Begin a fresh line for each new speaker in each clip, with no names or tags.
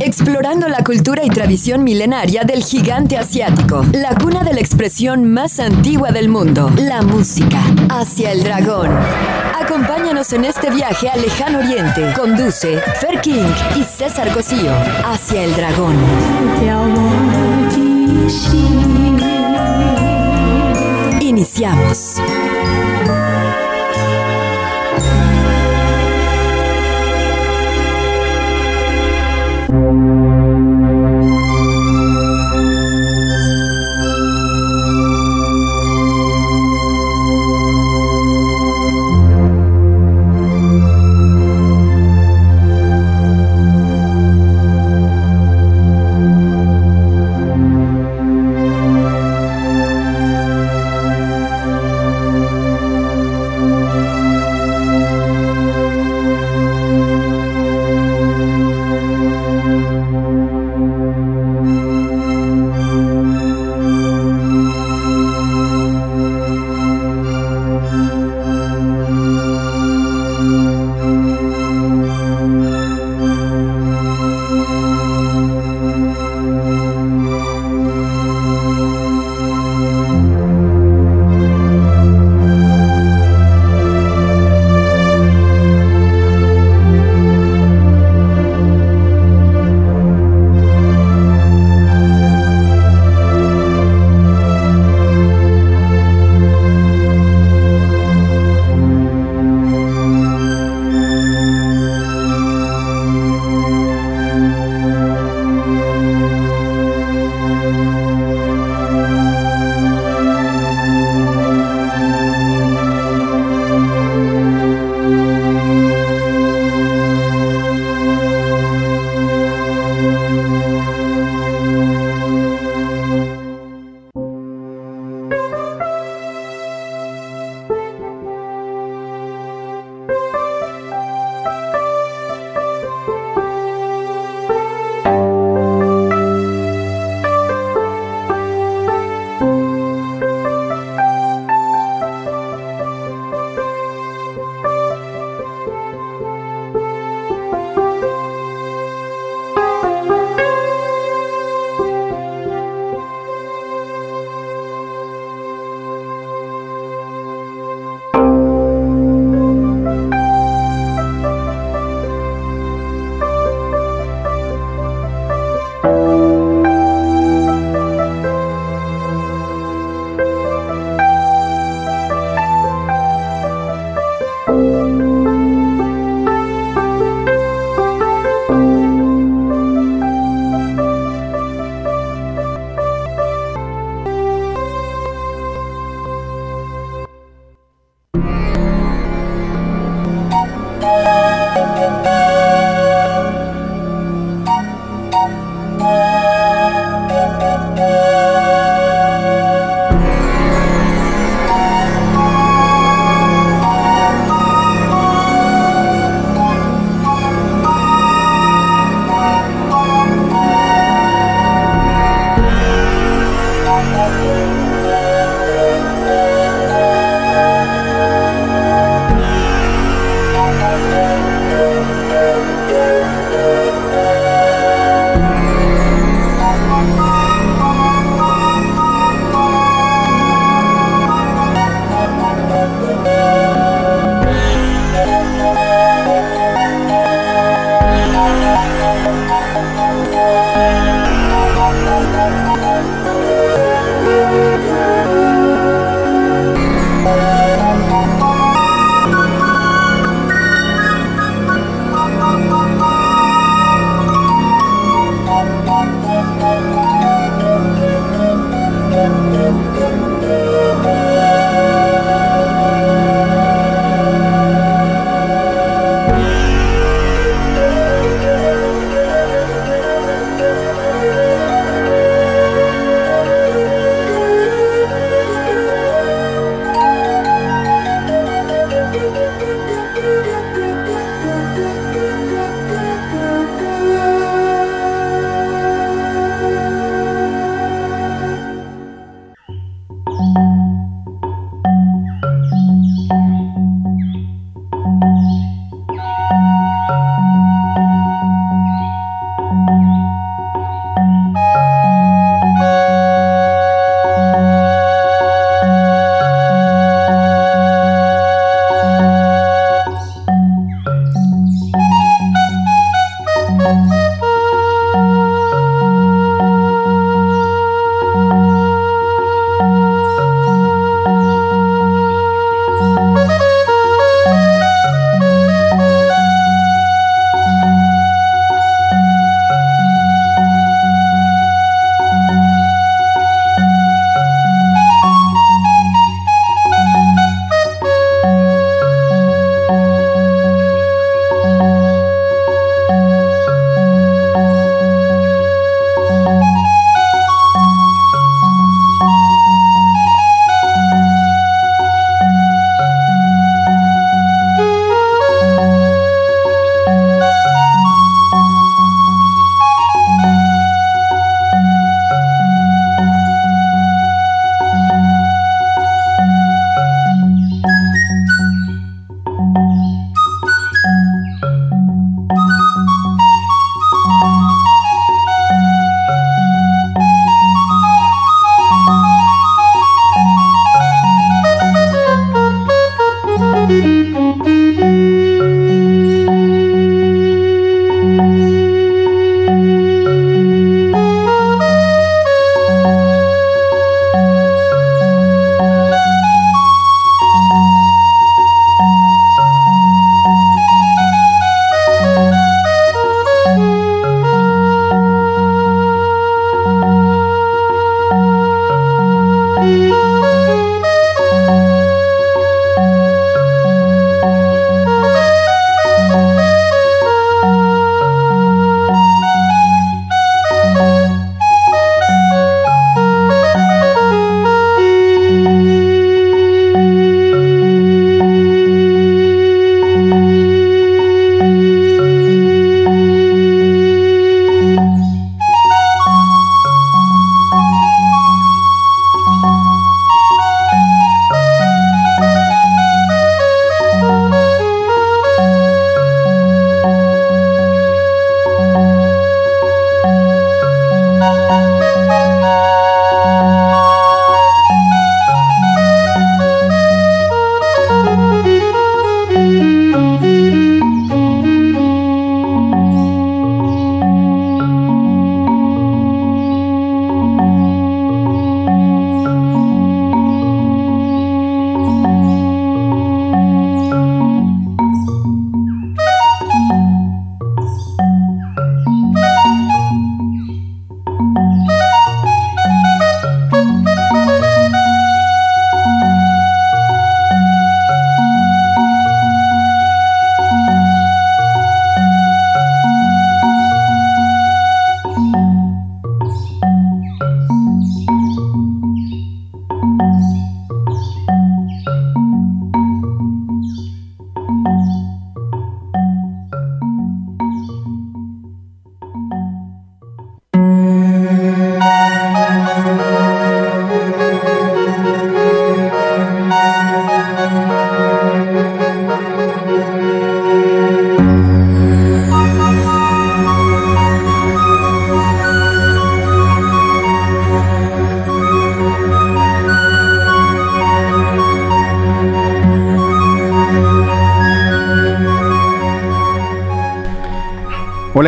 explorando la cultura y tradición milenaria del gigante asiático, la cuna de la expresión más antigua del mundo, la música, hacia el dragón. Acompáñanos en este viaje al lejano oriente. Conduce Fer King y César Cosío hacia el dragón. Iniciamos.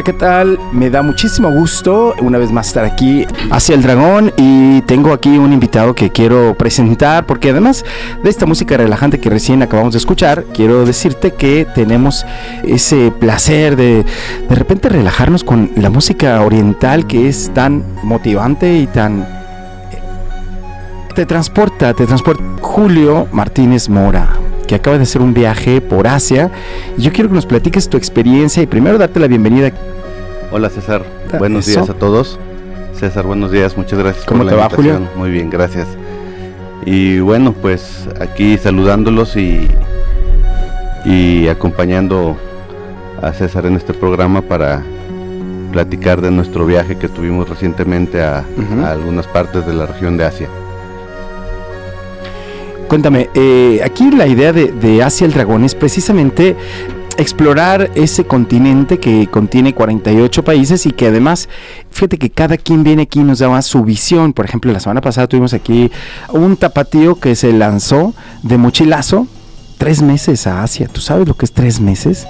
¿Qué tal? Me da muchísimo gusto una vez más estar aquí hacia el dragón y tengo aquí un invitado que quiero presentar porque además de esta música relajante que recién acabamos de escuchar, quiero decirte que tenemos ese placer de de repente relajarnos con la música oriental que es tan motivante y tan... Te transporta, te transporta Julio Martínez Mora que acaba de hacer un viaje por Asia. Y yo quiero que nos platiques tu experiencia y primero darte la bienvenida.
Hola César, buenos días a todos. César, buenos días, muchas gracias
¿Cómo te va, Julio?
Muy bien, gracias. Y bueno, pues aquí saludándolos y, y acompañando a César en este programa para platicar de nuestro viaje que tuvimos recientemente a, a algunas partes de la región de Asia.
Cuéntame, eh, aquí la idea de, de Asia el Dragón es precisamente explorar ese continente que contiene 48 países y que además, fíjate que cada quien viene aquí y nos daba su visión. Por ejemplo, la semana pasada tuvimos aquí un tapatío que se lanzó de mochilazo tres meses a Asia. ¿Tú sabes lo que es tres meses?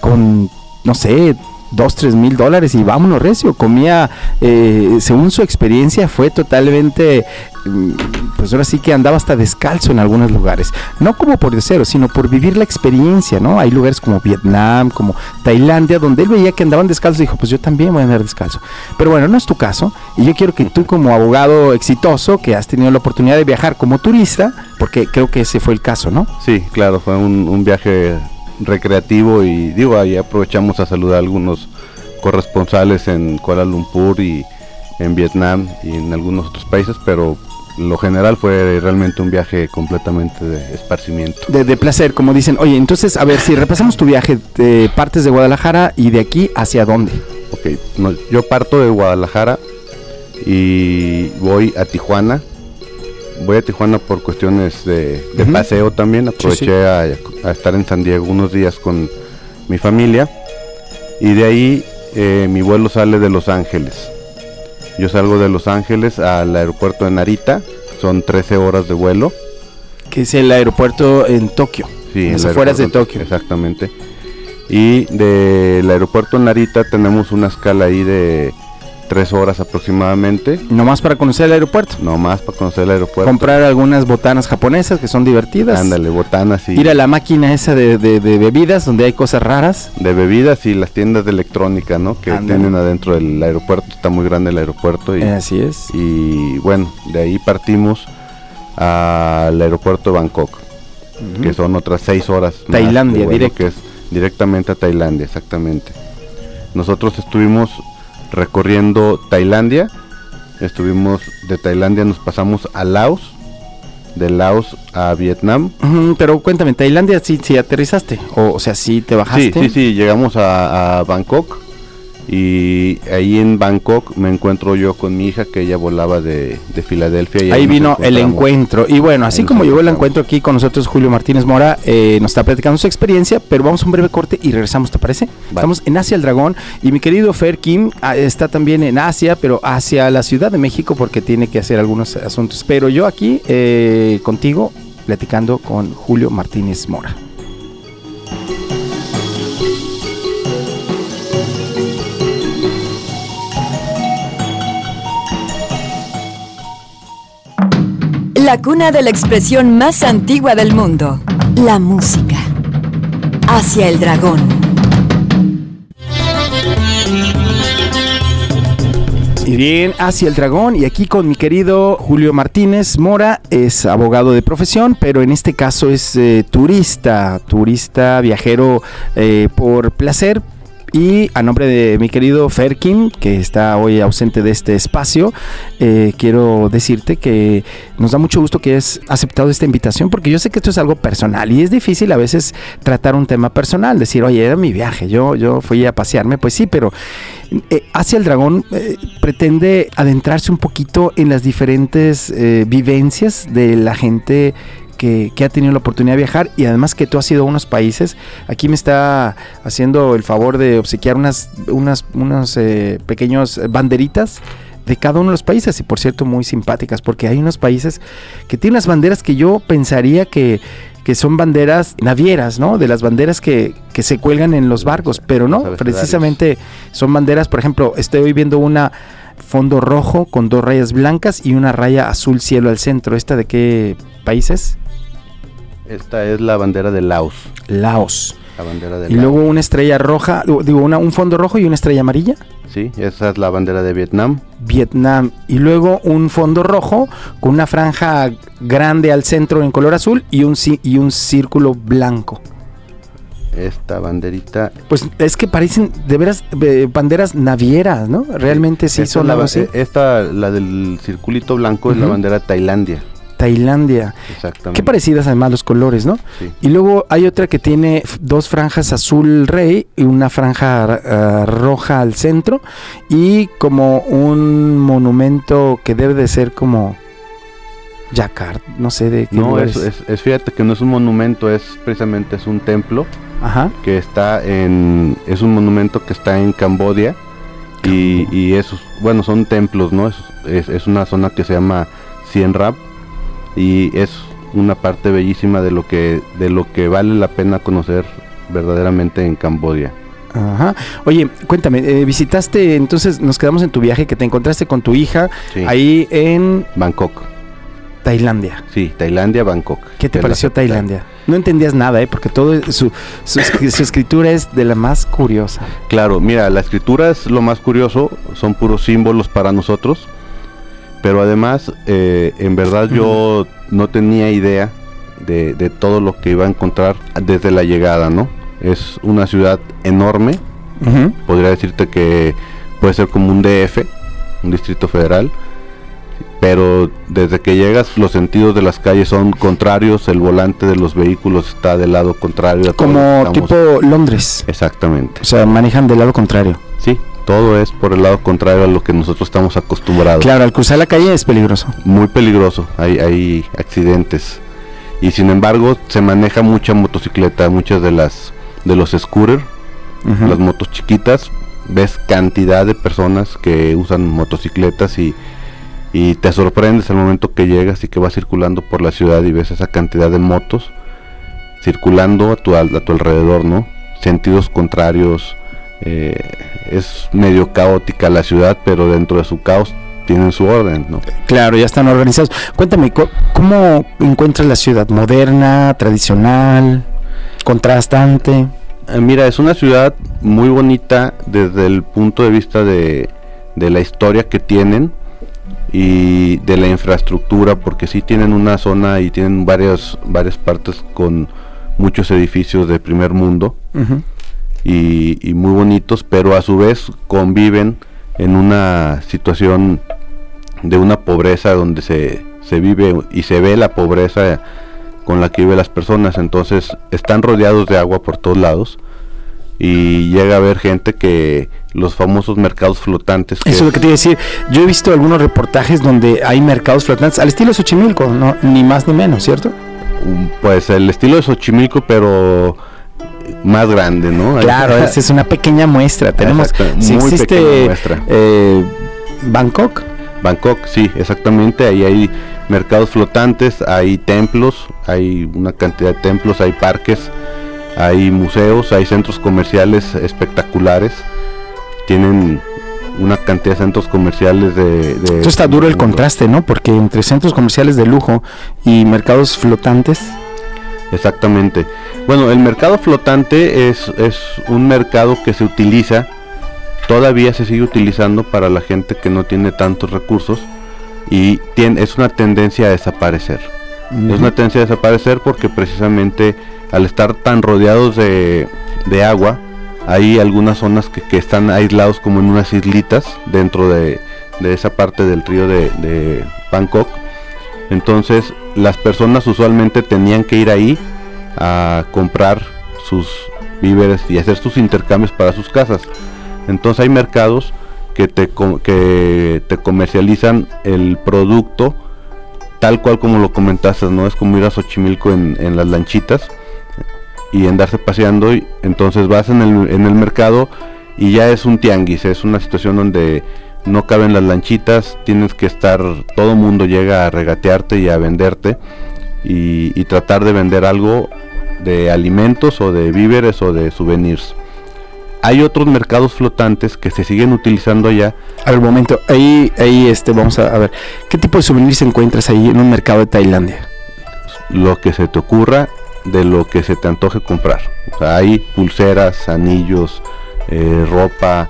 Con, no sé, dos, tres mil dólares y vámonos recio. Comía, eh, según su experiencia, fue totalmente, mm, pues ahora sí que andaba hasta descalzo en algunos lugares. No como por deseo, sino por vivir la experiencia, ¿no? Hay lugares como Vietnam, como Tailandia, donde él veía que andaban descalzos y dijo, pues yo también voy a andar descalzo. Pero bueno, no es tu caso. Y yo quiero que tú como abogado exitoso, que has tenido la oportunidad de viajar como turista, porque creo que ese fue el caso, ¿no?
Sí, claro, fue un, un viaje recreativo y digo, ahí aprovechamos a saludar a algunos corresponsales en Kuala Lumpur y en Vietnam y en algunos otros países, pero lo general fue realmente un viaje completamente de esparcimiento.
De, de, placer, como dicen. Oye, entonces, a ver, si repasamos tu viaje, de partes de Guadalajara y de aquí hacia dónde.
Ok, no, yo parto de Guadalajara y voy a Tijuana. Voy a Tijuana por cuestiones de, de uh -huh. paseo también. Aproveché sí, sí. A, a, estar en San Diego unos días con mi familia. Y de ahí eh, mi vuelo sale de Los Ángeles. Yo salgo de Los Ángeles al aeropuerto de Narita. Son 13 horas de vuelo.
Que es el aeropuerto en Tokio.
Sí,
en las afueras de Tokio.
Exactamente. Y del aeropuerto en Narita tenemos una escala ahí de tres horas aproximadamente.
¿No más para conocer el aeropuerto?
No más para conocer el aeropuerto.
Comprar algunas botanas japonesas que son divertidas.
Ándale, botanas y...
Ir a la máquina esa de, de, de, bebidas donde hay cosas raras.
De bebidas y las tiendas de electrónica, ¿no? Que Ándale. tienen adentro del aeropuerto. Está muy grande el aeropuerto. Y,
Así es.
Y bueno, de ahí partimos al aeropuerto de Bangkok. Uh -huh. Que son otras seis horas.
Tailandia, directo.
Que es directamente a Tailandia, exactamente. Nosotros estuvimos recorriendo Tailandia. Estuvimos de Tailandia, nos pasamos a Laos, de Laos a Vietnam.
Pero cuéntame, ¿Tailandia sí, sí aterrizaste? O, o sea, sí te bajaste.
Sí, sí, sí, llegamos a, a Bangkok Y ahí en Bangkok me encuentro yo con mi hija que ella volaba de, de Filadelfia. Y
ahí, vino el encuentro. Y bueno, así como llegó el encuentro aquí con nosotros Julio Martínez Mora, eh, nos está platicando su experiencia, pero vamos a un breve corte y regresamos, ¿te parece? Estamos en Asia el Dragón y mi querido Fer Kim ah, está también en Asia, pero hacia la Ciudad de México porque tiene que hacer algunos asuntos. Pero yo aquí eh, contigo platicando con Julio Martínez Mora.
La cuna de la expresión más antigua del mundo, la música. Hacia el dragón.
Y bien, hacia el dragón y aquí con mi querido Julio Martínez Mora, es abogado de profesión, pero en este caso es eh, turista, turista, viajero eh, por placer, y a nombre de mi querido Ferkin, que está hoy ausente de este espacio, eh, quiero decirte que nos da mucho gusto que hayas aceptado esta invitación, porque yo sé que esto es algo personal y es difícil a veces tratar un tema personal, decir, oye, era mi viaje, yo, yo fui a pasearme, pues sí, pero eh, Hacia el Dragón eh, pretende adentrarse un poquito en las diferentes vivencias de la gente que, ha tenido la oportunidad de viajar y además que tú has ido a unos países. Aquí me está haciendo el favor de obsequiar unas, unas, unos eh, pequeños banderitas de cada uno de los países y por cierto muy simpáticas porque hay unos países que tienen las banderas que yo pensaría que, que son banderas navieras, ¿no? De las banderas que, que se cuelgan en los barcos, pero no, precisamente son banderas, por ejemplo, estoy viendo una fondo rojo con dos rayas blancas y una raya azul cielo al centro. ¿Esta de qué países?
Esta es la bandera de Laos.
Laos. La bandera de y luego una estrella roja, digo, una, un fondo rojo y una estrella amarilla.
Sí, esa es la bandera de Vietnam.
Vietnam. Y luego un fondo rojo con una franja grande al centro en color azul y un, y un círculo blanco.
Esta banderita.
Pues es que parecen de veras banderas navieras, ¿no? Realmente sí, son
la, así. Esta, la del circulito blanco, es la bandera de Tailandia.
Tailandia. Exactamente. Qué parecidas además los colores, ¿no? Sí. Y luego hay otra que tiene dos franjas azul rey y una franja eh, roja al centro y como un monumento que debe de ser como Jacquard, no sé de qué
No, es, es, fíjate que no es un monumento, es precisamente es un templo Ajá. que está en, es un monumento que está en Cambodia y, y esos, bueno, son templos, ¿no? Es, es, una zona que se llama Siem Rap y es una parte bellísima de lo que de lo que vale la pena conocer verdaderamente en Camboya.
Ajá. Oye, cuéntame, eh, visitaste, entonces nos quedamos en tu viaje que te encontraste con tu hija ahí en
Bangkok.
Tailandia.
Sí, Tailandia, Bangkok.
¿Qué te pareció Tailandia? No entendías nada, ¿eh? Porque todo su, su, su, escritura es de la más curiosa.
Claro, mira, la escritura es lo más curioso, son puros símbolos para nosotros pero además, eh, en verdad yo no tenía idea de, todo lo que iba a encontrar desde la llegada, ¿no? Es una ciudad enorme, podría decirte que puede ser como un DF, un distrito federal, pero desde que llegas los sentidos de las calles son contrarios, el volante de los vehículos está del lado contrario.
como tipo Londres.
Exactamente.
O sea, manejan del lado contrario.
Sí, todo es por el lado contrario a lo que nosotros estamos acostumbrados.
Claro, al cruzar la calle es peligroso.
Muy peligroso, hay, hay accidentes. Y sin embargo, se maneja mucha motocicleta, muchas de las de los scooters, las motos chiquitas, ves cantidad de personas que usan motocicletas y, y te sorprendes al momento que llegas y que vas circulando por la ciudad y ves esa cantidad de motos circulando a tu, a tu alrededor, ¿no? Sentidos contrarios, eh, es medio caótica la ciudad, pero dentro de su caos tienen su orden, ¿no?
Claro, ya están organizados. Cuéntame, ¿cómo encuentras la ciudad? ¿Moderna, tradicional, contrastante?
Eh, mira, es una ciudad muy bonita desde el punto de vista de, de la historia que tienen y de la infraestructura, porque sí tienen una zona y tienen varias, varias partes con muchos edificios de primer mundo y, muy bonitos, pero a su vez conviven en una situación de una pobreza donde se, se vive y se ve la pobreza con la que viven las personas, entonces están rodeados de agua por todos lados y llega a haber gente que los famosos mercados flotantes.
Eso es lo que te iba a decir. Yo he visto algunos reportajes donde hay mercados flotantes al estilo Xochimilco, no, ni más ni menos, ¿cierto?
Pues el estilo de Xochimilco, pero más grande, ¿no?
Claro, esa es una pequeña muestra. Tenemos, si muy existe muestra. Eh, Bangkok.
Bangkok, sí, exactamente. Ahí hay mercados flotantes, hay templos, hay una cantidad de templos, hay parques, hay museos, hay centros comerciales espectaculares. Tienen una cantidad de centros comerciales de...
Esto está duro el contraste, ¿no? Porque entre centros comerciales de lujo y mercados flotantes...
Exactamente. Bueno, el mercado flotante es, es un mercado que se utiliza, todavía se sigue utilizando para la gente que no tiene tantos recursos y tiene, es una tendencia a desaparecer. Es una tendencia a desaparecer porque precisamente al estar tan rodeados de, agua, hay algunas zonas que, están aislados como en unas islitas dentro de, esa parte del río de, Bangkok. Entonces las personas usualmente tenían que ir ahí a comprar sus víveres y hacer sus intercambios para sus casas. Entonces hay mercados que te, que te comercializan el producto tal cual como lo comentaste, ¿no? Es como ir a Xochimilco en las lanchitas y andarse paseando y entonces vas en el, en el mercado y ya es un tianguis, es una situación donde no caben las lanchitas, tienes que estar, todo mundo llega a regatearte y a venderte y, y, tratar de vender algo de alimentos o de víveres o de souvenirs. Hay otros mercados flotantes que se siguen utilizando allá.
Al momento, ahí, ahí este, vamos a, a ver, ¿qué tipo de souvenirs encuentras ahí en un mercado de Tailandia?
Lo que se te ocurra de lo que se te antoje comprar. O sea, hay pulseras, anillos, eh, ropa.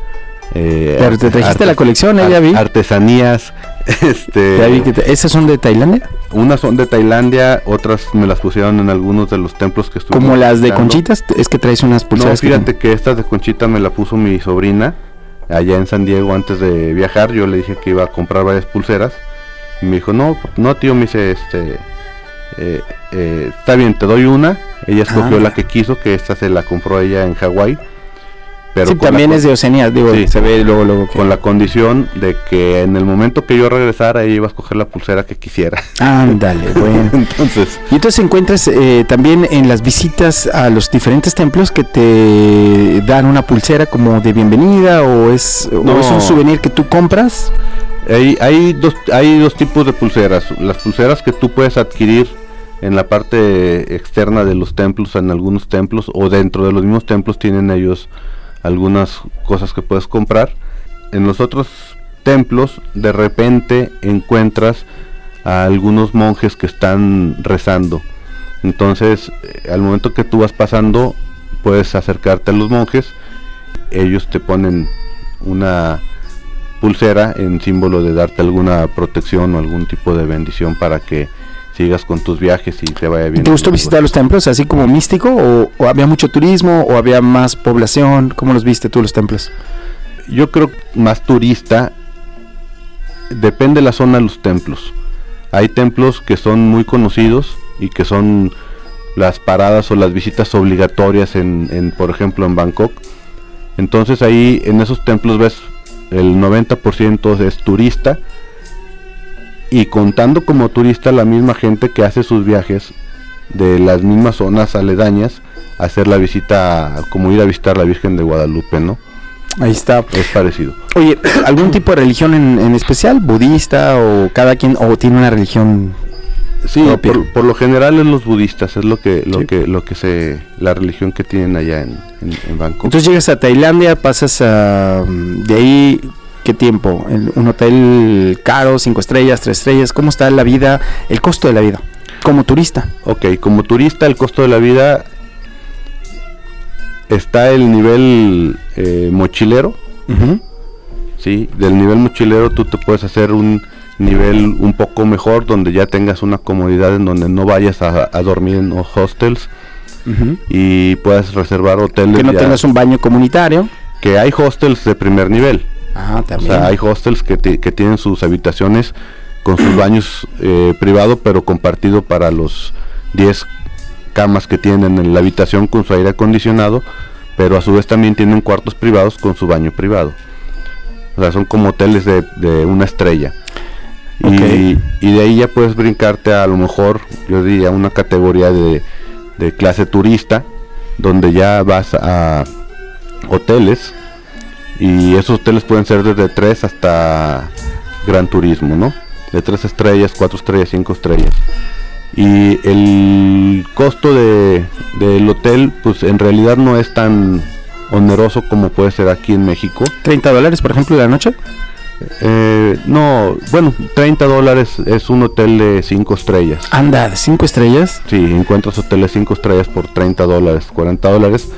Eh, Pero te trajiste la colección, ¿eh? ya vi.
Artesanías. Este,
¿Esas son de Tailandia?
Unas son de Tailandia, otras me las pusieron en algunos de los templos que estuve.
¿Como las de Conchitas? Es que traes unas pulseras.
No, fíjate que, estas de Conchita me la puso mi sobrina allá en San Diego antes de viajar. Yo le dije que iba a comprar varias pulseras. Y me dijo, no, no tío, me dice, este, eh, eh, está bien, te doy una. Ella escogió la que quiso, que esta se la compró ella en Hawái.
Pero también es de Oceanía, digo, se ve luego, luego.
Con la condición de que en el momento que yo regresara, ella iba a escoger la pulsera que quisiera.
Ándale, bueno. entonces. Y entonces encuentras eh, también en las visitas a los diferentes templos que te dan una pulsera como de bienvenida o es, o es un souvenir que tú compras.
Hay, hay, dos, hay dos tipos de pulseras. Las pulseras que tú puedes adquirir en la parte externa de los templos, en algunos templos o dentro de los mismos templos tienen ellos algunas cosas que puedes comprar. En los otros templos de repente encuentras a algunos monjes que están rezando. Entonces, eh, al momento que tú vas pasando, puedes acercarte a los monjes. Ellos te ponen una pulsera en símbolo de darte alguna protección o algún tipo de bendición para que sigas con tus viajes y te vaya bien.
¿Te gustó visitar los templos así como místico o, había mucho turismo o había más población? ¿Cómo los viste tú los templos?
Yo creo más turista. Depende de la zona de los templos. Hay templos que son muy conocidos y que son las paradas o las visitas obligatorias en, en por ejemplo en Bangkok. Entonces ahí en esos templos ves el 90% es turista y contando como turista la misma gente que hace sus viajes de las mismas zonas aledañas a hacer la visita, como ir a visitar la Virgen de Guadalupe, ¿no?
Ahí está.
Es parecido.
Oye, ¿algún tipo de religión en, especial? ¿Budista o cada quien o tiene una religión
Sí, por, lo general es los budistas, es lo que lo que lo que se la religión que tienen allá en, en, Bangkok.
Entonces llegas a Tailandia, pasas a de ahí ¿Qué tiempo? ¿Un hotel caro, cinco estrellas, tres estrellas? ¿Cómo está la vida, el costo de la vida? Como turista.
Ok, como turista el costo de la vida está el nivel eh, mochilero. Sí, del nivel mochilero tú te puedes hacer un nivel un poco mejor donde ya tengas una comodidad en donde no vayas a, dormir en hostels y puedas reservar hoteles.
Que no tengas un baño comunitario.
Que hay hostels de primer nivel. Ah, o sea, hay hostels que, tienen sus habitaciones con sus baños eh, privados, pero compartido para los 10 camas que tienen en la habitación con su aire acondicionado, pero a su vez también tienen cuartos privados con su baño privado. O sea, son como hoteles de, de una estrella. Y, y, de ahí ya puedes brincarte a, lo mejor, yo diría, una categoría de, de clase turista, donde ya vas a hoteles y esos hoteles pueden ser desde 3 hasta gran turismo, ¿no? De 3 estrellas, 4 estrellas, 5 estrellas. Y el costo de, del hotel, pues en realidad no es tan oneroso como puede ser aquí en México.
¿30 dólares, por ejemplo, de la noche?
Eh, no, bueno, 30 dólares es un hotel de 5 estrellas.
Anda, ¿de 5 estrellas?
Sí, encuentras hoteles 5 estrellas por 30 dólares, 40 dólares.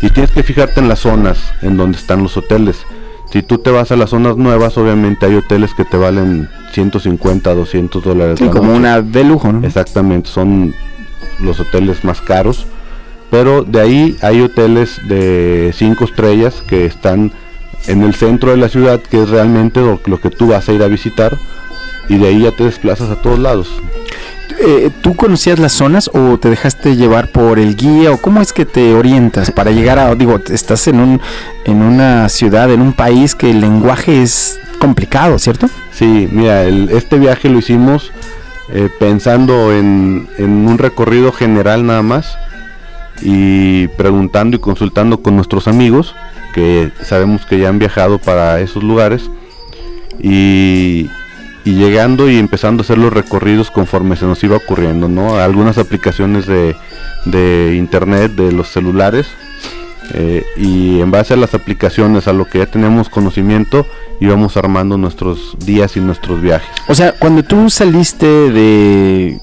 Y tienes que fijarte en las zonas en donde están los hoteles. Si tú te vas a las zonas nuevas, obviamente hay hoteles que te valen 150, 200 dólares.
Sí, como una de lujo, ¿no?
Exactamente, son los hoteles más caros. Pero de ahí hay hoteles de 5 estrellas que están en el centro de la ciudad, que es realmente lo, lo, que tú vas a ir a visitar. Y de ahí ya te desplazas a todos lados.
Eh, ¿Tú conocías las zonas o te dejaste llevar por el guía o cómo es que te orientas para llegar a, digo, estás en, un, en una ciudad, en un país que el lenguaje es complicado, ¿cierto?
Sí, mira, el, este viaje lo hicimos eh, pensando en, en un recorrido general nada más y preguntando y consultando con nuestros amigos que sabemos que ya han viajado para esos lugares y, y, llegando y empezando a hacer los recorridos conforme se nos iba ocurriendo, ¿no? Algunas aplicaciones de, de internet, de los celulares eh, y en base a las aplicaciones, a lo que ya tenemos conocimiento, íbamos armando nuestros días y nuestros viajes.
O sea, cuando tú saliste de,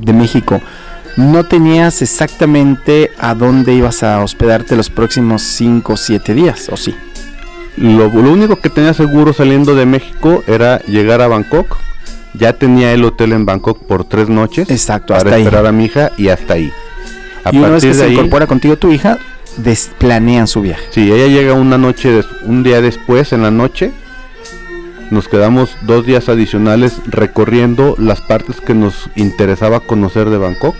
de México, no tenías exactamente a dónde ibas a hospedarte los próximos 5 o 7 días, ¿o sí?
Lo, lo, único que tenía seguro saliendo de México era llegar a Bangkok. Ya tenía el hotel en Bangkok por tres noches.
Exacto,
para
hasta
esperar
ahí.
a mi hija y hasta ahí.
A y una vez que se ahí, incorpora contigo tu hija, desplanean su viaje.
Sí, ella llega una noche, un día después en la noche. Nos quedamos dos días adicionales recorriendo las partes que nos interesaba conocer de Bangkok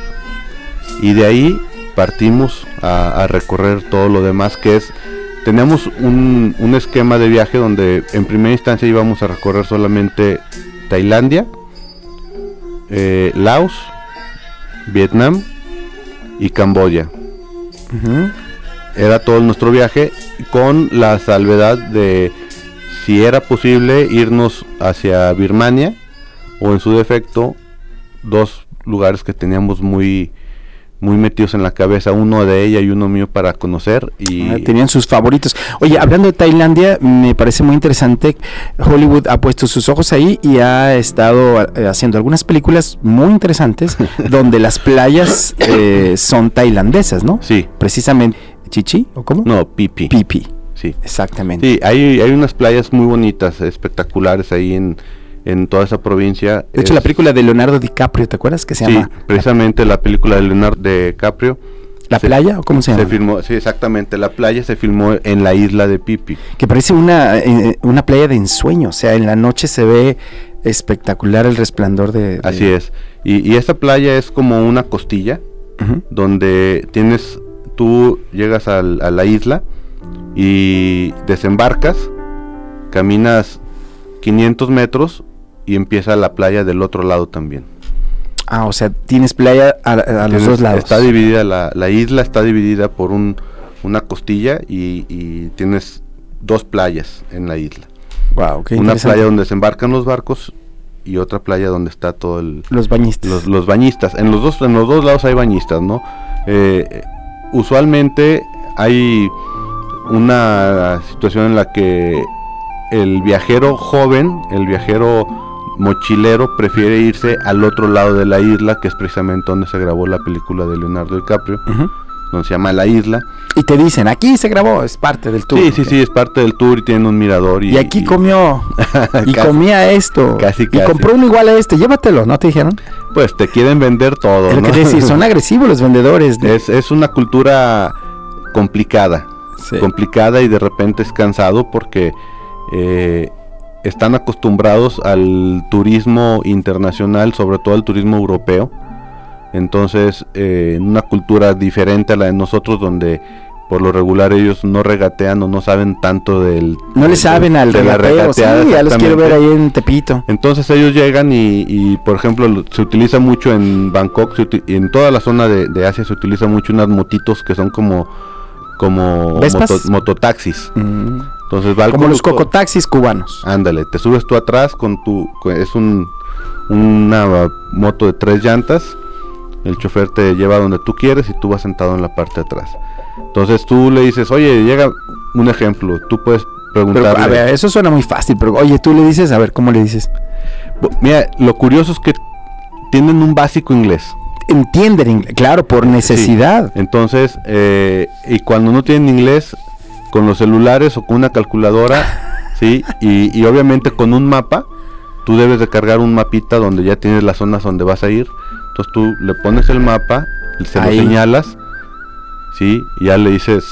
y de ahí partimos a, a, recorrer todo lo demás que es tenemos un, un, esquema de viaje donde en primera instancia íbamos a recorrer solamente Tailandia, eh, Laos, Vietnam y Camboya. Uh -huh. Era todo nuestro viaje con la salvedad de si era posible irnos hacia Birmania o en su defecto dos lugares que teníamos muy muy metidos en la cabeza, uno de ella y uno mío para conocer y
ah, tenían sus favoritos. Oye, hablando de Tailandia, me parece muy interesante. Hollywood ha puesto sus ojos ahí y ha estado eh, haciendo algunas películas muy interesantes donde las playas eh, son tailandesas, ¿no?
Sí.
Precisamente Chichi o cómo?
No, Pipi.
Pipi.
Sí.
Exactamente.
Sí, hay, hay unas playas muy bonitas, espectaculares ahí en en toda esa provincia.
De hecho, es, la película de Leonardo DiCaprio, ¿te acuerdas que se
sí,
llama?
precisamente la película de Leonardo DiCaprio.
¿La se, playa o cómo se llama?
Se filmó, sí, exactamente. La playa se filmó en la isla de Pipi.
Que parece una, eh, una playa de ensueño, o sea, en la noche se ve espectacular el resplandor de... de...
Así es. Y, y, esta playa es como una costilla, uh -huh. donde tienes, tú llegas al, a la isla y desembarcas, caminas 500 metros y empieza la playa del otro lado también.
Ah, o sea, tienes playa a, a
tienes,
los dos lados.
Está dividida, la, la, isla está dividida por un, una costilla y, y, tienes dos playas en la isla.
Wow, qué
Una playa donde se embarcan los barcos y otra playa donde está todo el...
Los bañistas.
Los, los bañistas. En los, dos, en los dos lados hay bañistas, ¿no? Eh, usualmente hay una situación en la que el viajero joven, el viajero mochilero prefiere irse al otro lado de la isla, que es precisamente donde se grabó la película de Leonardo DiCaprio, uh -huh. donde se llama La Isla.
Y te dicen, aquí se grabó, es parte del tour.
Sí, sí, sí, es parte del tour y tiene un mirador. Y,
y aquí y... comió, y casi, comía esto,
casi,
y compró uno igual a este, llévatelo, ¿no te dijeron?
Pues te quieren vender todo.
Lo
¿no?
que decir, son agresivos los vendedores.
De... Es, es una cultura complicada, sí. complicada y de repente es cansado porque... Eh, están acostumbrados al turismo internacional, sobre todo al turismo europeo. Entonces, eh, en una cultura diferente a la de nosotros, donde por lo regular ellos no regatean o no saben tanto del...
No le saben al
de
regateo, sí, ya los quiero ver ahí en Tepito.
Entonces ellos llegan y, y, por ejemplo, lo- se utiliza mucho en Bangkok y en toda la zona de, de Asia se utiliza mucho unas motitos que son como como mototaxis.
Mm,
Entonces va
Como los cocotaxis cubanos.
Ándale, te subes tú atrás con tu es un una moto de tres llantas. El chofer te lleva donde tú quieres y tú vas sentado en la parte de atrás. Entonces tú le dices, oye, llega un ejemplo, tú puedes
Pero,
preguntarle.
a ver, eso suena muy fácil, pero oye, tú le dices, a ver, ¿cómo le dices?
Mira, lo curioso es que tienen un básico inglés.
Entienden inglés, claro, por necesidad.
Entonces, eh, y cuando no tienen inglés, con los celulares o con una calculadora, ¿sí? Y, y obviamente con un mapa, tú debes de cargar un mapita donde ya tienes las zonas donde vas a ir. Entonces tú le pones el mapa, se
Ahí.
lo señalas, ¿sí? Y ya le dices...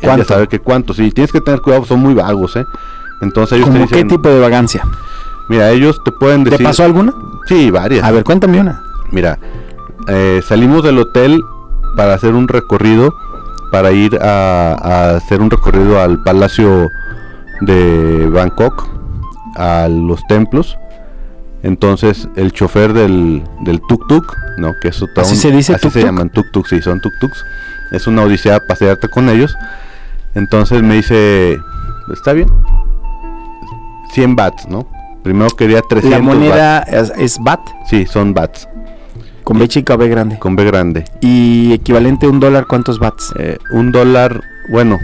él Ya
¿Cuánto?
sabe que cuánto, sí, tienes que tener cuidado, son muy vagos, ¿eh? Entonces ellos te
¿Cómo qué
dicen,
tipo de vagancia?
mira, ellos te pueden
¿Te
decir...
pasó alguna?
Sí, varias.
A ver, cuéntame una.
Mira, eh, salimos del hotel para hacer un recorrido, para ir a, a hacer un recorrido al palacio de Bangkok, a los templos. Entonces el chofer del, del tuk tuk, ¿no? Que eso
¿Así se dice
así se
tuk-tuk?
llaman tuk tuk, sí, son tuk tuks. Es una odisea pasearte con ellos. Entonces me dice, está bien, 100 bats, ¿no? Primero quería 300
La moneda es, es BAT,
Sí, son bats,
con B chica o B grande.
con B grande.
Y equivalente a un dólar, ¿cuántos bats?
Eh, un dólar, bueno,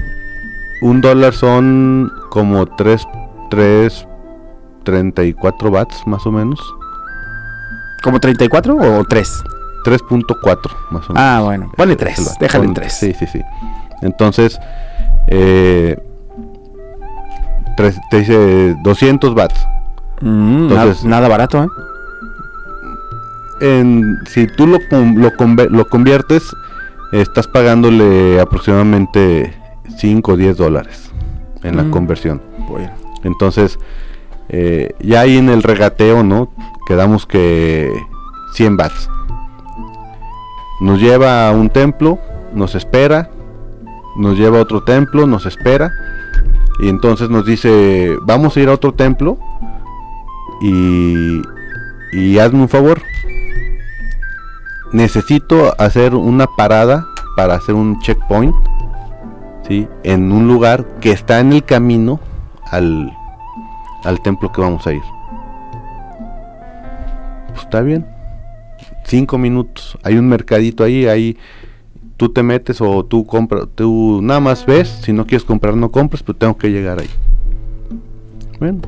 un dólar son como 3, 3, 34 watts más o menos.
¿Como 34 o 3?
3.4 más o menos.
Ah, bueno, ponle
Es el
3,
watt.
déjale en
Pon-
3.
Sí, sí, sí. Entonces, eh, tres- te dice 200 watts. Entonces-
nada barato, ¿eh?
En, si tú lo, lo, conviertes, estás pagándole aproximadamente 5 o 10 dólares en la
Mm.
conversión.
Bueno.
Entonces, eh, ya ahí en el regateo, ¿no? Quedamos que 100 bats. Nos lleva a un templo, nos espera, nos lleva a otro templo, nos espera. Y entonces nos dice, vamos a ir a otro templo y, y hazme un favor. Necesito hacer una parada para hacer un checkpoint, ¿sí? En un lugar que está en el camino al, al templo que vamos a ir. Pues está bien. Cinco minutos. Hay un mercadito ahí, ahí tú te metes o tú compras, tú nada más ves, si no quieres comprar no compras, pero tengo que llegar ahí. Bueno,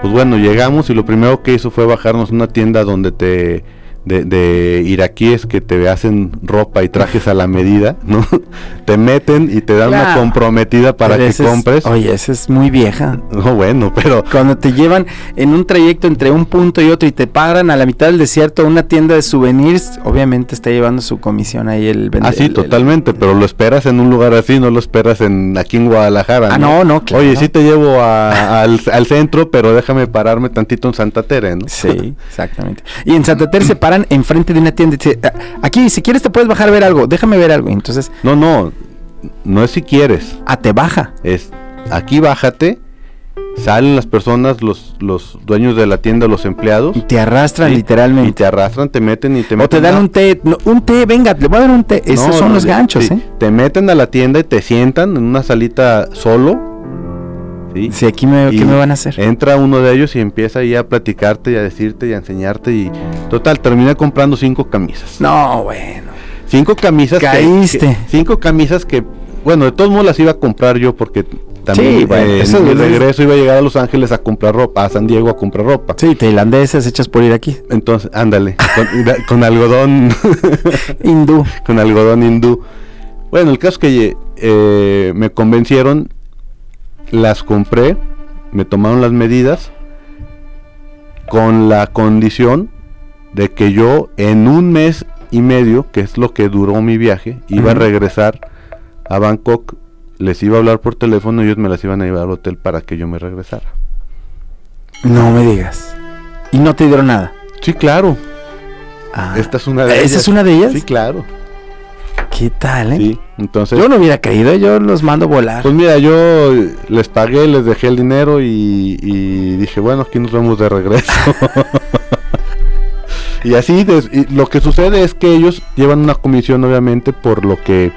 pues bueno, llegamos y lo primero que hizo fue bajarnos a una tienda donde te de, de iraquíes que te hacen ropa y trajes a la medida, ¿no? te meten y te dan una comprometida para
Pero
que
es-
compres.
oye, esa es muy vieja.
No, bueno, pero
Cuando te llevan en un trayecto entre un punto y otro y te paran a la mitad del desierto a una tienda de souvenirs, obviamente está llevando su comisión ahí el vende-
Ah, sí,
el- el-
totalmente, pero lo esperas en un lugar así, no lo esperas en aquí en Guadalajara.
Ah, no, no, claro.
Oye, sí te llevo a- al, al centro, pero déjame pararme tantito en Santa Tere, ¿no?
Sí, exactamente. Y en Santa Teresa se paran enfrente de una tienda y dice, "Ah, aquí, si quieres te puedes bajar a ver algo, déjame ver algo. Entonces,
No, no, no es si quieres,
ah, te baja.
es aquí bájate, salen las personas, los, los dueños de la tienda, los empleados,
Y te arrastran
sí, y
literalmente.
te arrastran, te meten y te
o
meten.
te dan
a-
un té, no, un té, venga, le voy a dar un té. Esos
No,
son
no,
los ganchos,
sí.
¿eh?
Te meten a la tienda y te sientan en una salita solo. ¿Sí?
Sí, aquí me,
Y
¿qué me van a hacer?
Entra uno de ellos y empieza ahí a platicarte y a decirte y a enseñarte y total termina comprando cinco camisas.
No, bueno.
Cinco camisas que-
Caíste.
que- cinco camisas que bueno, de todos modos las iba a comprar yo porque también
Sí, bueno,
eh,
eso-
en
es-
regreso iba a llegar a Los Ángeles a comprar ropa, a San Diego a comprar ropa.
Sí, tailandeses hechas por ir aquí.
Entonces, ándale, con, da- con algodón
Hindú.
con algodón hindú. Bueno, el caso es que eh, me convencieron, las compré, me tomaron las medidas con la condición de que yo en un mes y medio, que es lo que duró mi viaje, iba a regresar a Bangkok, les iba a hablar por teléfono y ellos me las iban a llevar al hotel para que yo me regresara.
No me digas. Y no te dieron nada.
Sí, claro.
Ah,
Esta es una de
¿Esa
ellas.
es una de ellas?
Sí, claro.
¿Qué tal, eh?
Sí, entonces...
Yo no hubiera caído, yo los mando volar.
Pues mira, yo les pagué, les dejé el dinero y, y dije, bueno, aquí nos vemos de regreso. y así, des- y lo que sucede es que ellos llevan una comisión, obviamente, por lo que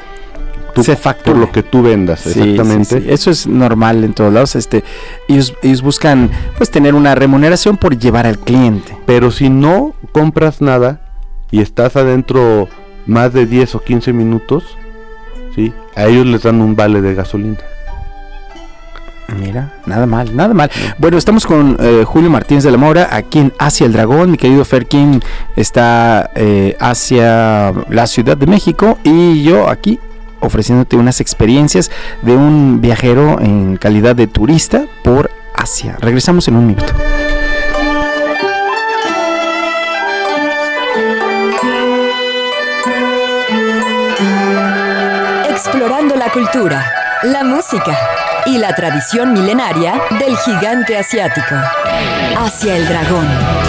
tú,
Se
por lo que tú vendas,
Sí,
exactamente.
sí. Eso es normal en todos lados. Este, ellos, ellos buscan pues tener una remuneración por llevar al cliente.
Pero si no compras nada y estás adentro más de 10 o 15 minutos, ¿sí? A ellos les dan un vale de gasolina.
Mira, nada mal, nada mal. Bueno, estamos con eh, Julio Martínez de la Mora aquí en Hacia el Dragón. Mi querido Ferkin está eh, hacia la Ciudad de México y yo aquí ofreciéndote unas experiencias de un viajero en calidad de turista por Asia. Regresamos en un minuto.
La cultura, la música y la tradición milenaria del gigante asiático. Hacia el dragón.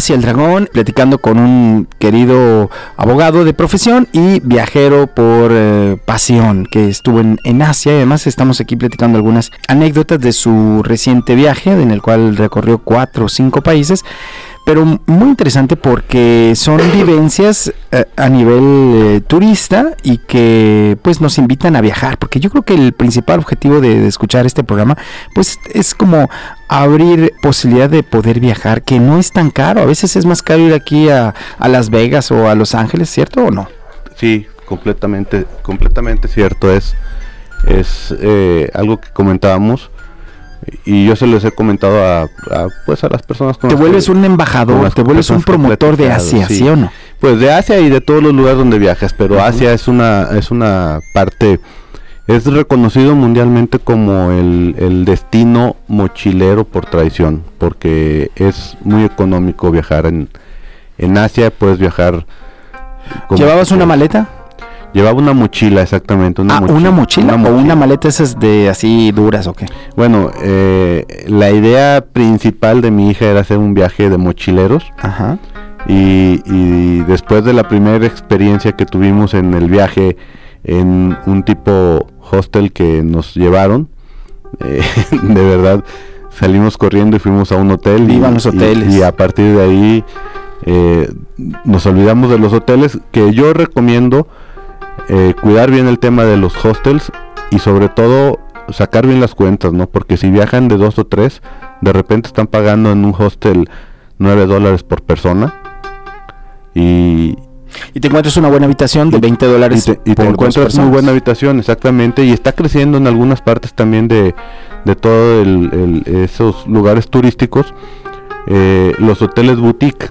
Hacia el dragón, platicando con un querido abogado de profesión y viajero por eh, pasión que estuvo en, en Asia. Además estamos aquí platicando algunas anécdotas de su reciente viaje, en el cual recorrió cuatro o cinco países. Pero muy interesante porque son vivencias eh, a nivel eh, turista y que pues nos invitan a viajar. Porque yo creo que el principal objetivo de, escuchar este programa pues es como abrir posibilidad de poder viajar, que no es tan caro. A veces es más caro ir aquí a, a Las Vegas o a Los Ángeles, ¿cierto o no?
Sí, completamente, completamente cierto. Es, es eh, algo que comentábamos y yo se los he comentado a, a, pues a las personas con
Te
las
vuelves
que-
un embajador, te vuelves un promotor de Asia, ¿sí, o no?
Pues de Asia y de todos los lugares donde viajas, pero. Asia es una es una parte es reconocido mundialmente como el, el destino mochilero por tradición, porque es muy económico viajar en, en Asia, puedes viajar como-
¿Llevabas una maleta?
Llevaba una mochila, exactamente. Una
ah,
mochila,
¿una mochila o una maleta esas de así duras o qué?
Bueno, eh, la idea principal de mi hija era hacer un viaje de mochileros
Ajá.
y, y después de la primera experiencia que tuvimos en el viaje en un tipo hostel que nos llevaron, eh, de verdad salimos corriendo y fuimos a un hotel. y-
Vivan los
y-
hoteles.
Y, a partir de ahí eh, nos olvidamos de los hoteles, que yo recomiendo eh, cuidar bien el tema de los hostels y sobre todo sacar bien las cuentas, ¿no? Porque si viajan de dos o tres, de repente están pagando en un hostel 9 dólares por persona. Y,
Y te encuentras una buena habitación de 20
y
dólares
te, y te
por dos
encuentras muy buena habitación, exactamente. Y está creciendo en algunas partes también de, de todo el, el- esos lugares turísticos. eh, los hoteles boutique.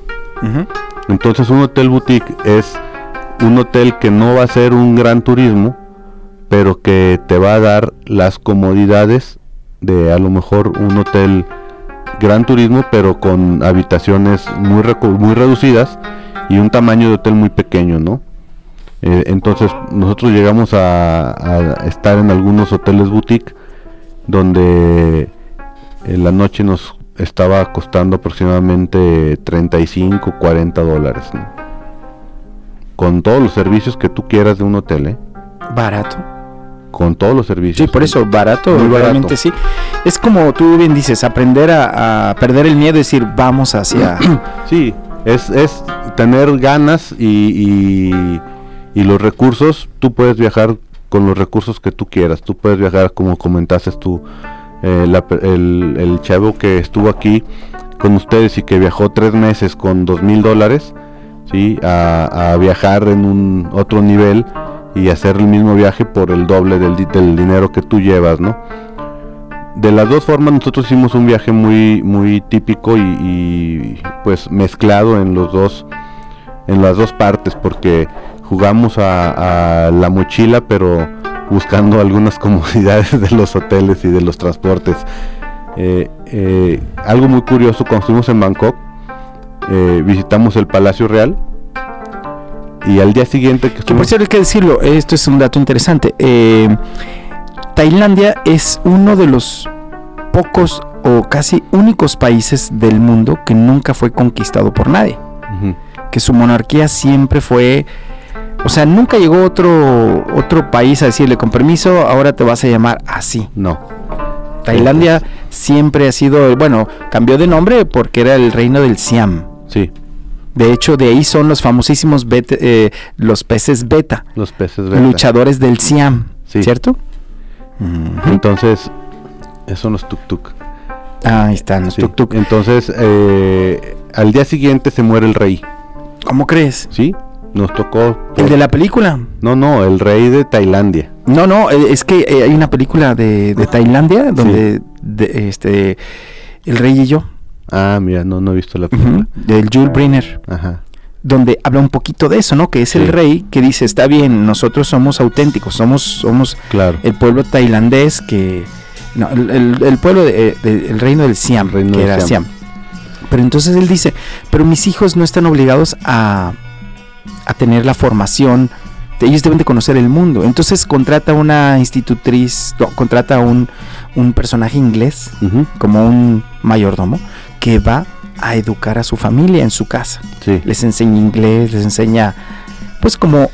Entonces un hotel boutique es un hotel que no va a ser un gran turismo, pero que te va a dar las comodidades de a lo mejor un hotel gran turismo, pero con habitaciones muy, muy reducidas y un tamaño de hotel muy pequeño, ¿no? Eh, entonces nosotros llegamos a, estar en algunos hoteles boutique donde en la noche nos estaba costando aproximadamente 35, 40 dólares. Con todos los servicios que tú quieras de un hotel, ¿eh?
Barato.
Con todos los servicios.
Sí, por eso, barato,
Muy barato.
sí. Es como tú bien dices, aprender a, a perder el miedo y decir, vamos hacia...
Sí, es, es tener ganas y, y, y los recursos, tú puedes viajar con los recursos que tú quieras. Tú puedes viajar como comentaste tú, eh, la el, el chavo que estuvo aquí con ustedes y que viajó tres meses con dos mil dólares, ¿sí? A, viajar en un otro nivel y hacer el mismo viaje por el doble del, di- del dinero que tú llevas, ¿no? De las dos formas nosotros hicimos un viaje muy muy típico y, pues mezclado en los dos en las dos partes porque jugamos a, a la mochila pero buscando algunas comodidades de los hoteles y de los transportes. Eh, eh, algo muy curioso cuando estuvimos en Bangkok eh, visitamos el Palacio Real y al día siguiente que
Que por cierto hay que decirlo, esto es un dato interesante. eh, Tailandia es uno de los pocos o casi únicos países del mundo que nunca fue conquistado por nadie. Que su monarquía siempre fue, o sea, nunca llegó otro otro país a decirle con permiso, ahora te vas a llamar así.
no
Tailandia siempre ha sido, bueno, cambió de nombre porque era el reino del Siam.
Sí
De hecho, de ahí son los famosísimos eh, los peces beta,
los peces beta.
luchadores del Siam,
Sí.
¿cierto?
Entonces esos son los tuk tuk
Ah, ahí están los
Sí.
tuk tuk.
entonces eh, al día siguiente se muere el rey
¿Cómo crees?
sí nos tocó
¿El de la película?
no no el rey de Tailandia
No, no, eh, es que eh, hay una película de, de Tailandia donde de- este el rey y yo,
ah mira no no he visto la película
del Jules Briner,
ajá
donde habla un poquito de eso, ¿no? Que es el rey que dice, está bien, nosotros somos auténticos, somos, somos
claro
el pueblo tailandés que no, el, el- el pueblo de- de- el reino del Siam,
reino
que era
Siam.
Siam. Pero entonces él dice, pero mis hijos no están obligados a, a tener la formación, ellos deben de conocer el mundo. Entonces contrata una institutriz, no, contrata un, un personaje inglés como un mayordomo que va a educar a su familia en su casa.
Sí.
Les enseña inglés, les enseña, pues como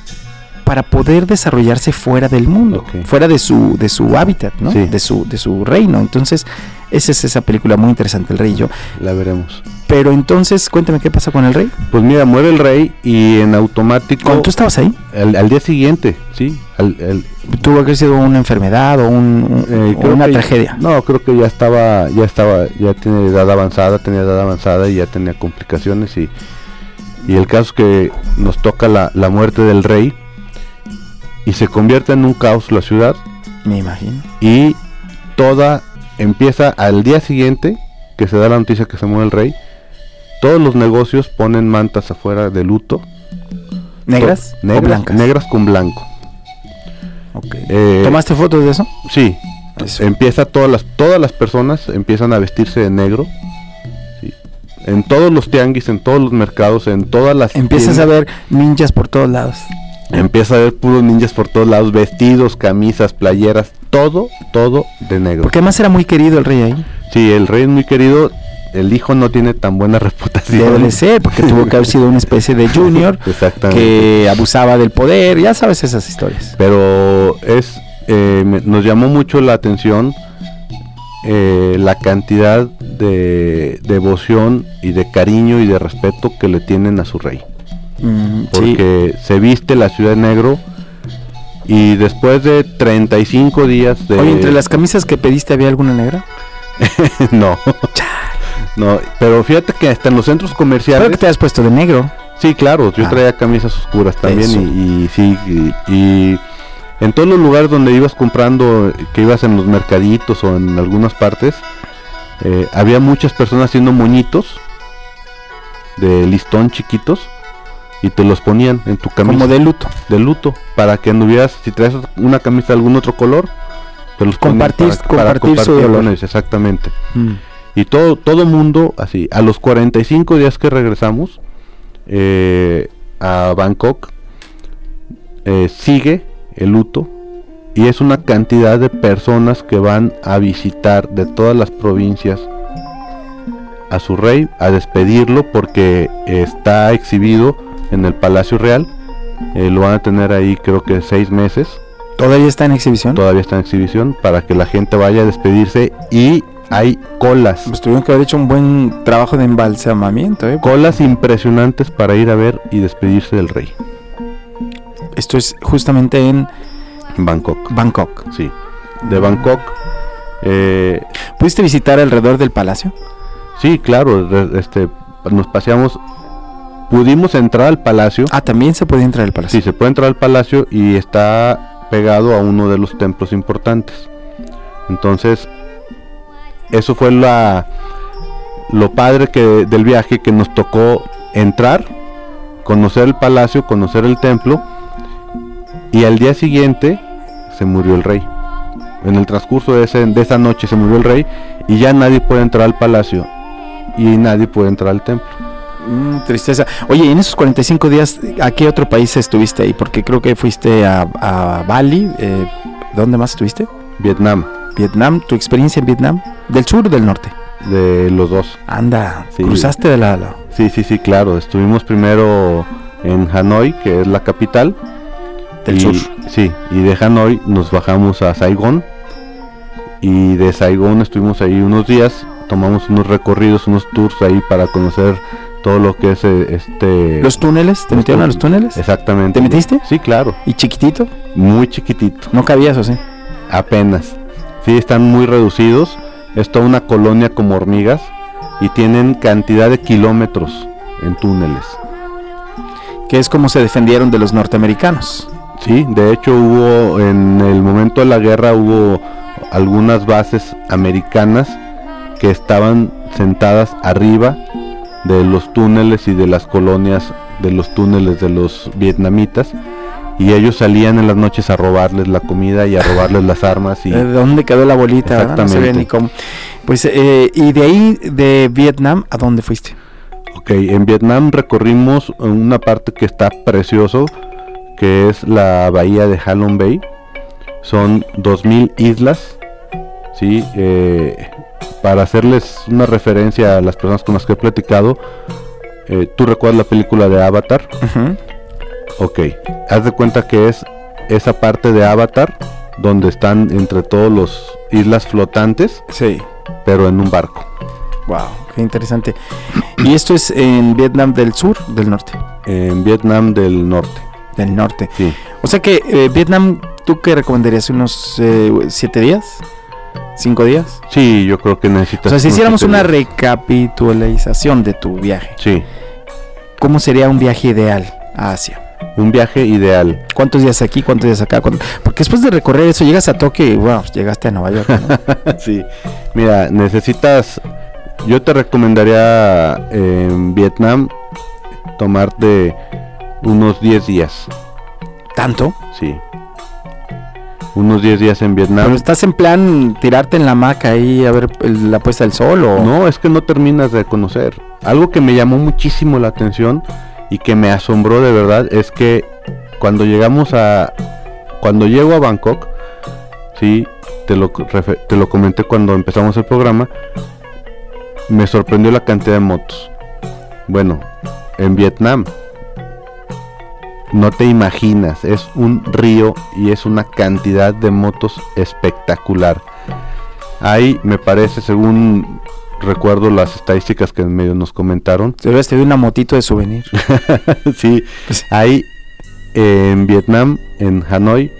para poder desarrollarse fuera del mundo, fuera de su, de su hábitat, ¿no?
Sí.
De su, de su reino. Entonces, esa es esa película muy interesante, El Rey y yo.
la veremos
Pero entonces, cuéntame qué pasa con el rey.
pues mira muere el rey y en automático
tú estabas ahí,
al, al día siguiente sí al- al-
tuvo que haber sido una enfermedad o, un-
Eh,
o una tragedia.
No, creo que ya estaba, ya estaba, ya tiene edad avanzada, tenía edad avanzada y ya tenía complicaciones y, y el caso es que nos toca la, la muerte del rey y se convierte en un caos la ciudad
Me imagino.
y toda empieza al día siguiente que se da la noticia que se muere el rey, todos los negocios ponen mantas afuera de luto,
¿Negras,
to- negras,
o blancas?
negras con blanco. Eh,
¿Tomaste fotos de eso?
Sí,
Eso.
empieza todas las todas las personas empiezan a vestirse de negro sí. en todos los tianguis en todos los mercados en todas las
Empiezas a ver ninjas por todos lados.
Empieza a ver puros ninjas por todos lados vestidos camisas playeras todo todo de negro
Porque además era muy querido el rey ahí.
sí el rey es muy querido el hijo no tiene tan buena reputación
Debe de ser, porque tuvo que haber sido una especie de junior
exactamente
que abusaba del poder, ya sabes esas historias.
pero es eh, nos llamó mucho la atención eh, la cantidad de devoción y de cariño y de respeto que le tienen a su rey
Mm, sí.
porque se viste la ciudad de negro y después de 35 días de
Oye, entre las camisas que pediste había alguna negra.
no no pero fíjate que hasta en los centros
Creo
comerciales
que te has puesto de negro.
Sí, claro, yo
Ah.
traía camisas oscuras también y, y sí, y, y en todos los lugares donde ibas comprando, que ibas en los mercaditos o en algunas partes, eh, había muchas personas haciendo moñitos de listón chiquitos y te los ponían en tu camisa
Como de luto.
de luto para que anduvieras, si traes una camisa de algún otro color, te los
Compartir-
para- para
compartir su
compartir
dolor.
con ellos, exactamente.
Mm.
Y todo, todo mundo, así, a los 45 días que regresamos eh, a Bangkok, eh, sigue el luto y es una cantidad de personas que van a visitar de todas las provincias a su rey, a despedirlo porque está exhibido en el Palacio Real. Eh, lo van a tener ahí creo que seis meses
¿Todavía está en exhibición?
todavía está en exhibición para que la gente vaya a despedirse y hay colas.
Pues tuvieron que haber hecho un buen trabajo de embalsamamiento, ¿eh?
Colas impresionantes para ir a ver y despedirse del rey.
Esto es justamente en
Bangkok.
Bangkok.
Sí. De Bangkok. eh,
¿Pudiste visitar alrededor del palacio?
sí, claro. este, nos paseamos. Pudimos entrar al palacio.
Ah, también se puede entrar al palacio.
Sí, se puede entrar al palacio y está pegado a uno de los templos importantes. Entonces, eso fue la lo padre que del viaje que nos tocó entrar, conocer el palacio, conocer el templo y al día siguiente se murió el rey. En el transcurso de, ese- de esa noche se murió el rey y ya nadie puede entrar al palacio y nadie puede entrar al templo.
Mm, tristeza. Oye, ¿y en esos 45 días, ¿a qué otro país estuviste ahí? Porque creo que fuiste a, a Bali. eh, ¿Dónde más estuviste?
Vietnam,
Vietnam. ¿Tu experiencia en Vietnam? ¿Del sur o del norte?
de los dos.
Anda,
Sí.
cruzaste de la... la-
Sí, sí, sí, claro. Estuvimos primero en Hanoi, que es la capital.
Del
y-
sur.
Sí, y de Hanoi nos bajamos a Saigón. Y de Saigón estuvimos ahí unos días. Tomamos unos recorridos, unos tours ahí para conocer todo lo que es eh, este...
¿Los túneles? ¿Te metieron a los túneles?
Exactamente.
¿Te metiste?
Sí, claro.
¿Y chiquitito?
Muy chiquitito.
No cabías, ¿o sí?
Apenas. Sí, están muy reducidos. Es toda una colonia como hormigas. Y tienen cantidad de kilómetros en túneles.
Que es como se defendieron de los norteamericanos.
Sí, de hecho hubo en el momento de la guerra hubo algunas bases americanas que estaban sentadas arriba de los túneles y de las colonias de los túneles de los vietnamitas y ellos salían en las noches a robarles la comida y a robarles las armas y
¿De dónde quedó la bolita? No se
Exactamente.
ni cómo. Pues, eh, y de ahí, de Vietnam, ¿a dónde fuiste?
Ok, en Vietnam recorrimos una parte que está precioso, que es la bahía de Halong Bay. Son 2.000 islas, ¿sí? Eh, para hacerles una referencia a las personas con las que he platicado, eh, ¿tú recuerdas la película de Avatar?
Ujú.
Ok, haz de cuenta que es esa parte de Avatar donde están entre todos los islas flotantes,
Sí.
pero en un barco.
Wow, qué interesante. ¿Y esto es en Vietnam del sur, del norte?
En Vietnam del norte,
Del norte.
sí.
O sea que eh, Vietnam, ¿tú qué recomendarías? ¿Unos eh, siete días? ¿Cinco días?
Sí, yo creo que
O
necesitas.
sea, si hiciéramos una recapitulación de tu viaje,
Sí,
¿cómo sería un viaje ideal a Asia?
un viaje ideal.
¿Cuántos días aquí, cuántos días acá? ¿Cuánto- Porque después de recorrer eso llegas a Tokio y wow, llegaste a Nueva York. ¿no?
sí. Mira, necesitas. Yo te recomendaría en Vietnam tomarte unos 10 días.
¿Tanto?
Sí. Unos 10 días en Vietnam.
¿Pero estás en plan tirarte en la hamaca ahí a ver el- la puesta del sol o...?
No, es que no terminas de conocer. Algo que me llamó muchísimo la atención y que me asombró de verdad es que cuando llegamos a cuando llego a Bangkok, sí, te lo te lo comenté cuando empezamos el programa, me sorprendió la cantidad de motos. Bueno, en Vietnam no te imaginas, es un río y es una cantidad de motos espectacular. Hay, me parece, según recuerdo las estadísticas que en medio nos comentaron,
hubieras tenido una motito de souvenir.
sí, hay en Vietnam, en Hanoi,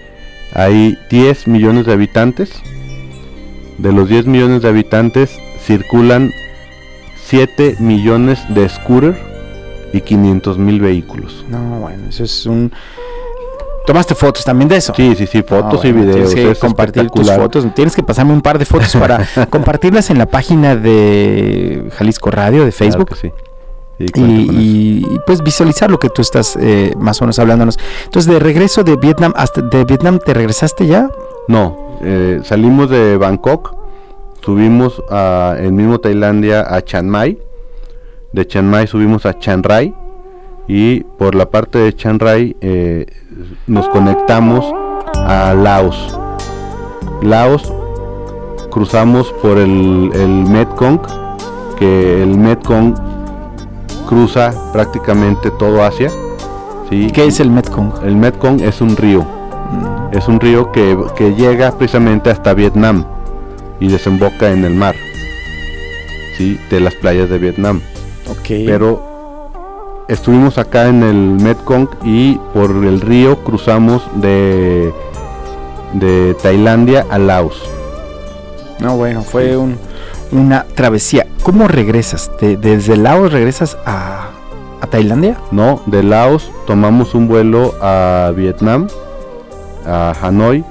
hay 10 millones de habitantes. De los 10 millones de habitantes circulan 7 millones de scooter y 500 mil vehículos.
No, bueno, eso es un... ¿Tomaste fotos también de eso?
Sí, sí, sí, fotos
Ah,
y videos.
Tienes que
es
compartir tus fotos. Tienes que pasarme un par de fotos para compartirlas en la página de Jalisco Radio de
Claro
Facebook.
que sí.
Y, pues visualizar lo que tú estás eh, más o menos hablándonos. Entonces, de regreso de Vietnam hasta de Vietnam, ¿te regresaste ya?
No, eh, salimos de Bangkok, subimos a, en mismo Tailandia a Chiang Mai, de Chiang Mai subimos a Chiang Rai y por la parte de Chiang Rai eh, nos conectamos a Laos. Laos cruzamos por el, el Mekong, que el Mekong cruza prácticamente todo Asia. ¿sí?
¿Qué es el Metcong?
El Mekong es un río.
Mm,
Es un río que, que llega precisamente hasta Vietnam y desemboca en el mar. ¿sí? de las playas de Vietnam.
Ok.
Pero estuvimos acá en el Mekong y por el río cruzamos de, de Tailandia a Laos.
No, bueno, fue un, una travesía. ¿Cómo regresas? ¿De- ¿Desde Laos regresas a, a Tailandia?
No, de Laos tomamos un vuelo a Vietnam, a Hanoi.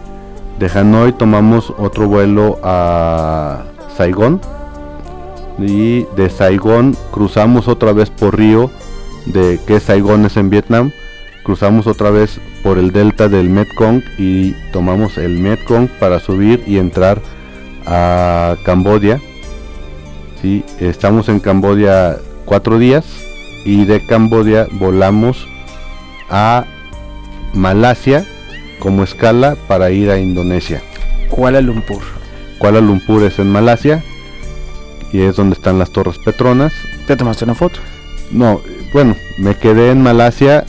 De Hanoi tomamos otro vuelo a Saigón. Y de Saigón cruzamos otra vez por río, de que Saigón es en Vietnam. Cruzamos otra vez por el delta del Mekong y tomamos el Mekong para subir y entrar a Cambodia. Sí, estamos en Cambodia cuatro días y de Cambodia volamos a Malasia como escala para ir a Indonesia.
Kuala Lumpur.
Kuala Lumpur es en Malasia y es donde están las Torres Petronas.
¿Te tomaste una foto?
No, bueno, me quedé en Malasia.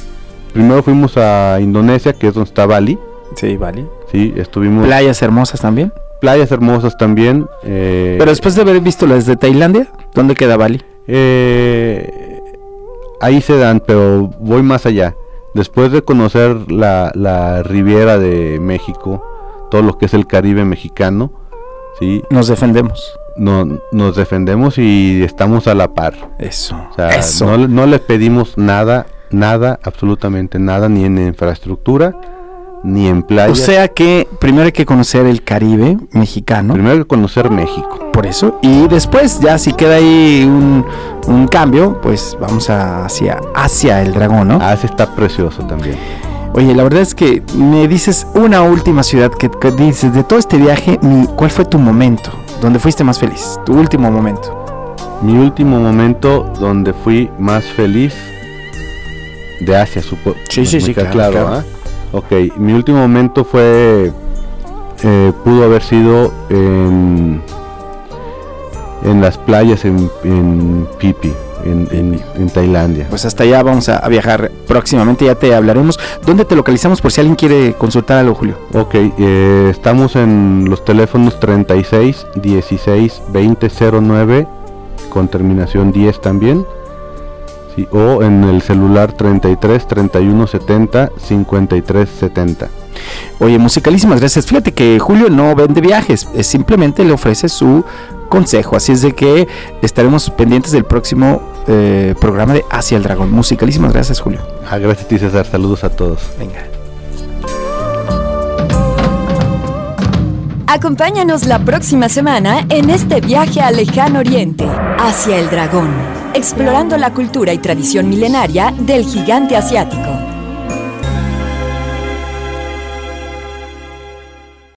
Primero fuimos a Indonesia, que es donde está Bali.
Sí, vale.
Sí, estuvimos
Playas hermosas también.
playas hermosas también. eh,
Pero después de haber visto las de Tailandia, ¿dónde queda Bali?
Eh, ahí se dan, pero voy más allá. Después de conocer la, la Riviera de México, todo lo que es el Caribe mexicano, ¿sí?
Nos defendemos.
No, nos defendemos y estamos a la par.
Eso.
O sea,
eso.
no, no le pedimos nada, nada, absolutamente nada, ni en infraestructura, ni en
o
playas.
sea que primero hay que conocer el Caribe mexicano.
Primero hay que conocer México.
Por eso. Y después, ya si queda ahí un, un cambio, pues vamos a- hacia, hacia el dragón, ¿no?
Asia está precioso también.
Oye, la verdad es que me dices una última ciudad que, que dices de todo este viaje, mi- ¿cuál fue tu momento? ¿Dónde fuiste más feliz? Tu último momento.
Mi último momento donde fui más feliz de Asia, supongo.
Sí, sí, sí, claro, claro.
¿ah? Ok, mi último momento fue, eh, pudo haber sido en, en las playas en, en Pipi, en, en- en Tailandia.
Pues hasta allá vamos a, a viajar próximamente, ya te hablaremos. ¿Dónde te localizamos por si alguien quiere consultar algo, Julio?
Ok, eh, estamos en los teléfonos 36 16 20 09 con terminación 10 también. Sí, o en el celular 33 31 70 53 70.
Oye, musicalísimas gracias. Fíjate que Julio no vende viajes, simplemente le ofrece su consejo. Así es de que estaremos pendientes del próximo eh, programa de Hacia el Dragón. Musicalísimas gracias, Julio.
Ah, gracias a ti César, saludos a todos.
Venga.
Acompáñanos la próxima semana en este viaje al lejano oriente, hacia el dragón, explorando la cultura y tradición milenaria del gigante asiático.